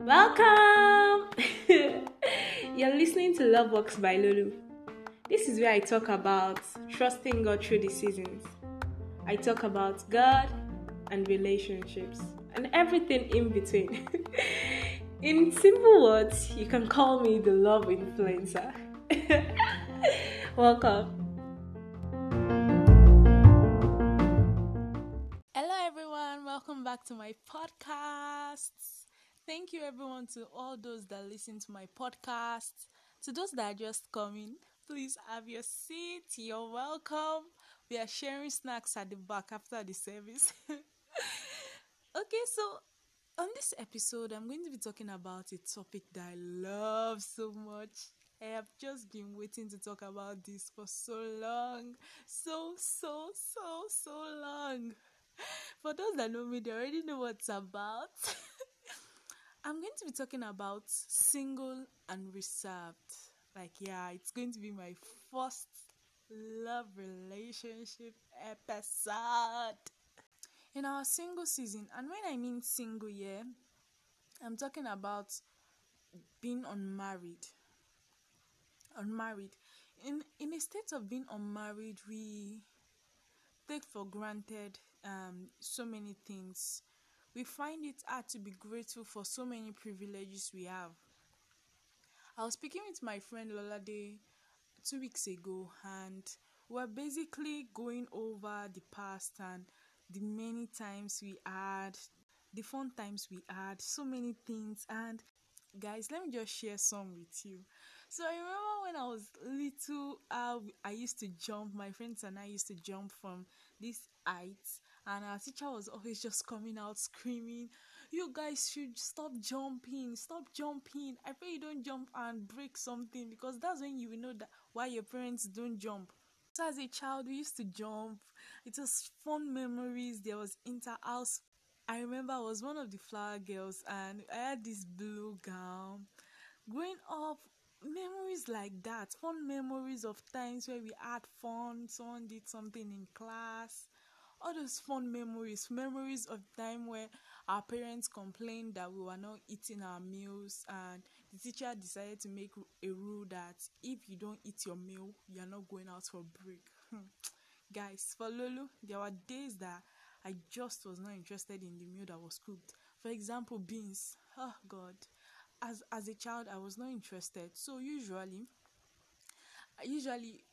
Welcome! You're listening to Love Works by Lulu. This is where I talk about trusting God through the seasons. I talk about God and relationships and everything in between. in simple words, you can call me the love influencer. Welcome. To my podcast. Thank you, everyone, to all those that listen to my podcast. To those that are just coming, please have your seat. You're welcome. We are sharing snacks at the back after the service. okay, so on this episode, I'm going to be talking about a topic that I love so much. I have just been waiting to talk about this for so long. So, so, so, so long. For those that know me, they already know what's about. I'm going to be talking about single and reserved. Like, yeah, it's going to be my first love relationship episode in our single season. And when I mean single, yeah, I'm talking about being unmarried. Unmarried. In in a state of being unmarried, we take for granted um so many things we find it hard to be grateful for so many privileges we have. I was speaking with my friend Lolade two weeks ago, and we're basically going over the past and the many times we had, the fun times we had, so many things. And guys, let me just share some with you. So I remember when I was little, uh, I used to jump. My friends and I used to jump from this height and our teacher was always just coming out screaming you guys should stop jumping stop jumping. I pray you don't jump and break something because that's when you will know that why your parents don't jump. So as a child we used to jump. It was fun memories. There was inter-house i remember i was one of the flower girls and i had this blue gown. Growing up memories like that fun memories of times where we had fun someone did something in class all those fun memories memories of time where our parents complained that we were not eating our meals and the teacher decided to make a rule that if you don't eat your meal you're not going out for break. Hmm. Guys for lulu there were days that i just was not interested in the meal that was cooked. For example beans. Oh god. As as a child i was not interested. So usually usually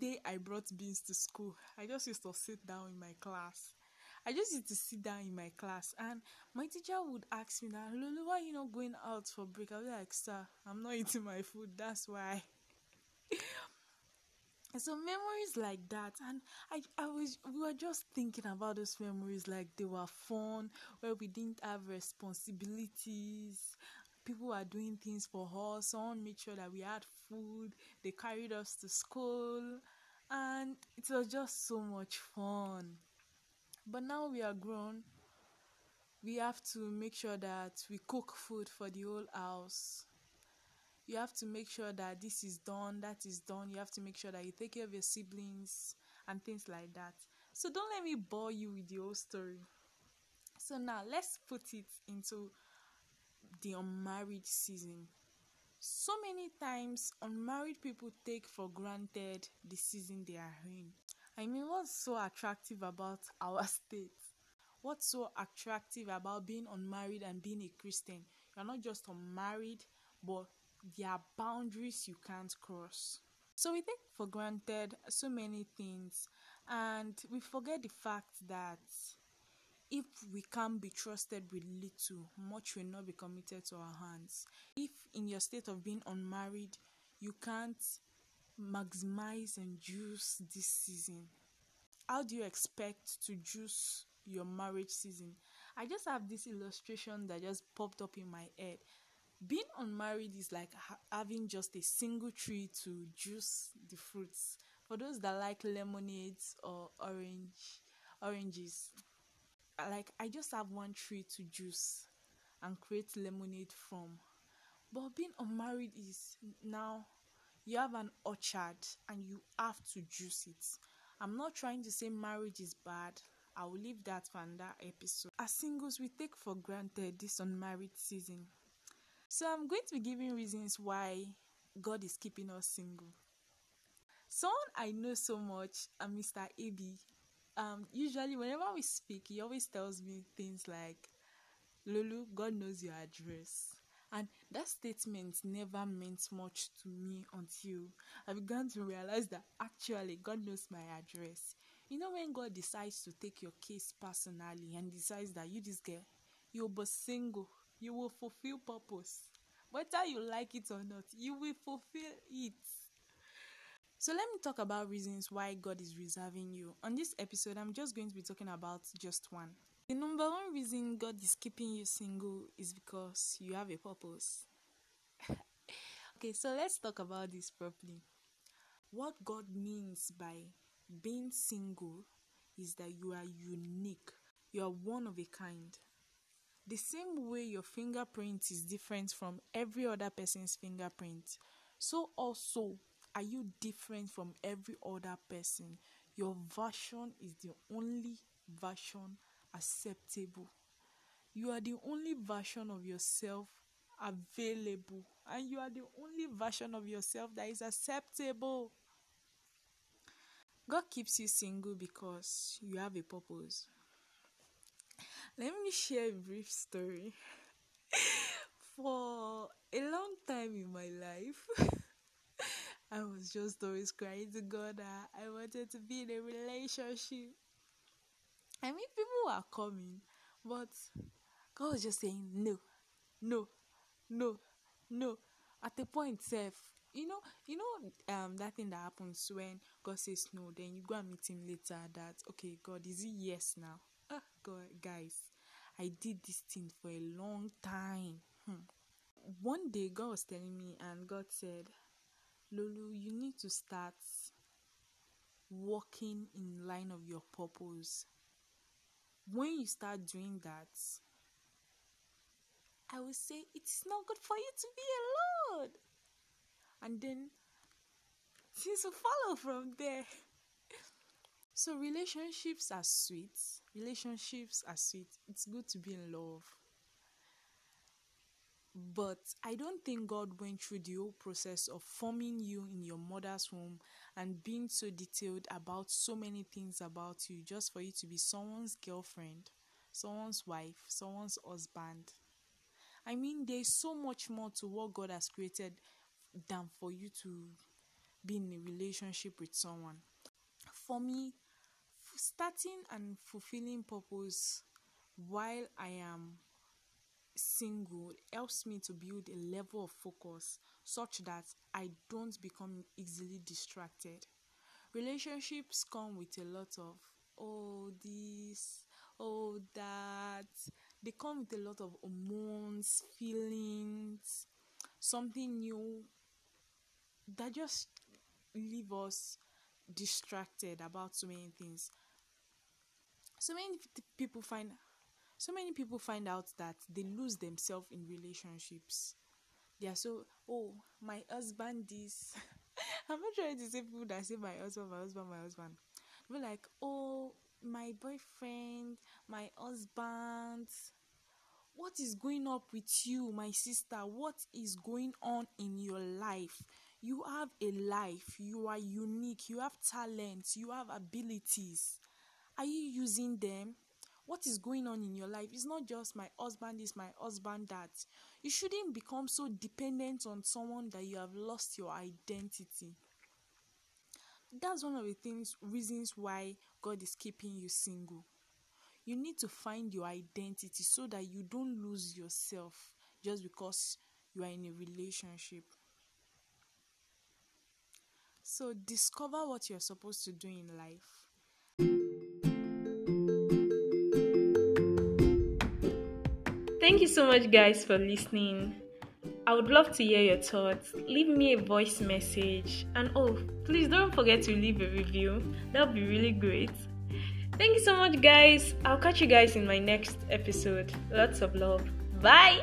day I brought beans to school, I just used to sit down in my class. I just used to sit down in my class and my teacher would ask me that Lulu, why are you not going out for break? I'll be like, sir, I'm not eating my food, that's why. so memories like that and I, I was we were just thinking about those memories like they were fun where we didn't have responsibilities people were doing things for us. Someone made sure that we had food. They carried us to school, and it was just so much fun. But now we are grown, we have to make sure that we cook food for the whole house. You have to make sure that this is done, that is done. You have to make sure that you take care of your siblings and things like that. So don't let me bore you with the whole story. So now let's put it into the unmarried season. So many times, unmarried people take for granted the season they are in. I mean, what's so attractive about our state? What's so attractive about being unmarried and being a Christian? You're not just unmarried, but there are boundaries you can't cross. So we take for granted so many things, and we forget the fact that if we can't be trusted with little, much will not be committed to our hands. If in your state of being unmarried, you can't maximize and juice this season, how do you expect to juice your marriage season? I just have this illustration that just popped up in my head. Being unmarried is like ha- having just a single tree to juice the fruits. For those that like lemonades or orange oranges, like I just have one tree to juice and create lemonade from. But being unmarried is now you have an orchard and you have to juice it. I'm not trying to say marriage is bad. I will leave that for another episode. As singles, we take for granted this unmarried season. So I'm going to be giving reasons why God is keeping us single. Someone I know so much, Mr. AB, um, usually whenever we speak, he always tells me things like, Lulu, God knows your address. And that statement never meant much to me until I began to realize that actually God knows my address. You know, when God decides to take your case personally and decides that you, this girl, you'll be single, you will fulfill purpose. Whether you like it or not, you will fulfill it. So, let me talk about reasons why God is reserving you. On this episode, I'm just going to be talking about just one. The number one reason God is keeping you single is because you have a purpose. okay, so let's talk about this properly. What God means by being single is that you are unique, you are one of a kind. The same way your fingerprint is different from every other person's fingerprint, so also are you different from every other person. Your version is the only version acceptable. You are the only version of yourself available, and you are the only version of yourself that is acceptable. God keeps you single because you have a purpose. Let me share a brief story. For a long time in my life, I was just always crying to God that I wanted to be in a relationship. I mean, people were coming, but God was just saying no, no, no, no. At the point, self, you know, you know, um, that thing that happens when God says no, then you go and meet Him later. That okay, God, is it yes now? Ah, God, guys, I did this thing for a long time. Hmm. One day, God was telling me, and God said, Lulu, you need to start walking in line of your purpose when you start doing that, I will say it's not good for you to be alone. And then things will follow from there. So relationships are sweet. Relationships are sweet. It's good to be in love. But I don't think God went through the whole process of forming you in your mother's womb and being so detailed about so many things about you just for you to be someone's girlfriend, someone's wife, someone's husband. I mean, there's so much more to what God has created than for you to be in a relationship with someone. For me, starting and fulfilling purpose while I am single helps me to build a level of focus such that I don't become easily distracted. Relationships come with a lot of oh this, oh that. They come with a lot of hormones, feelings, something new that just leave us distracted about so many things. So many people find so many people find out that they lose themselves in relationships. They are so, oh, my husband this. I'm not trying to say people that say my husband, my husband, my husband. They're like, oh, my boyfriend, my husband. What is going up with you, my sister? What is going on in your life? You have a life. You are unique. You have talents. You have abilities. Are you using them? What is going on in your life? It's not just my husband is my husband that. You shouldn't become so dependent on someone that you have lost your identity. That's one of the things reasons why god is keeping you single. You need to find your identity so that you don't lose yourself just because you are in a relationship. So discover what you're supposed to do in life Thank you so much, guys, for listening. I would love to hear your thoughts. Leave me a voice message. And oh, please don't forget to leave a review. That would be really great. Thank you so much, guys. I'll catch you guys in my next episode. Lots of love. Bye.